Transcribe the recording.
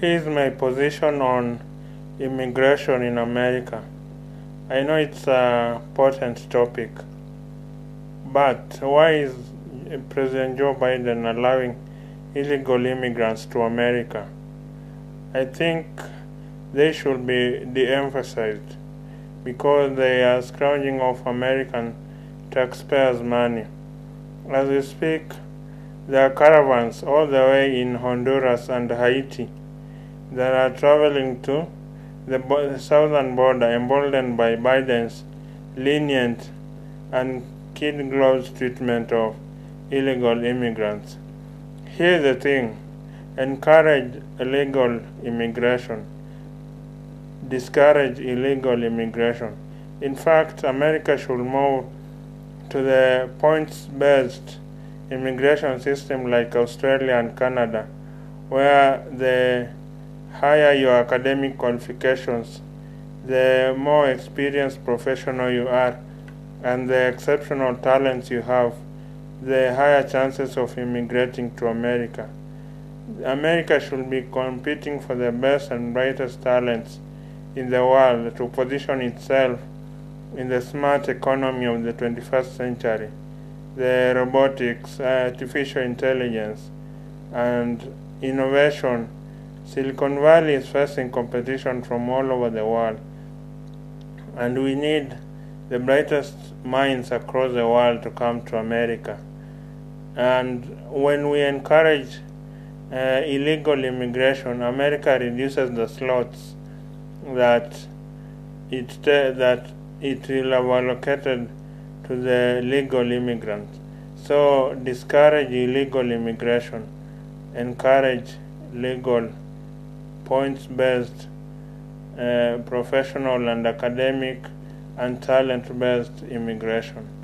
Here's my position on immigration in America. I know it's a potent topic, but why is President Joe Biden allowing illegal immigrants to America? I think they should be de emphasized because they are scrounging off American taxpayers' money. As we speak, there are caravans all the way in Honduras and Haiti that are traveling to the, southern border, emboldened by Biden's lenient and kid gloves treatment of illegal immigrants. Here's the thing encourage illegal immigration, discourage illegal immigration. In fact, America should move to the points based immigration system like Australia and Canada, where the higher your academic qualifications, the more experienced professional you are, and the exceptional talents you have, the higher chances of immigrating to America. America should be competing for the best and brightest talents in the world to position itself in the smart economy of the 21st century, the robotics, artificial intelligence, and innovation. Silicon Valley is facing competition from all over the world, and we need the brightest minds across the world to come to America. And when we encourage uh, illegal immigration, America reduces the slots that it that it will have allocated to the legal immigrants. So discourage illegal immigration, encourage legal, points-based, uh, professional and academic, and talent-based immigration.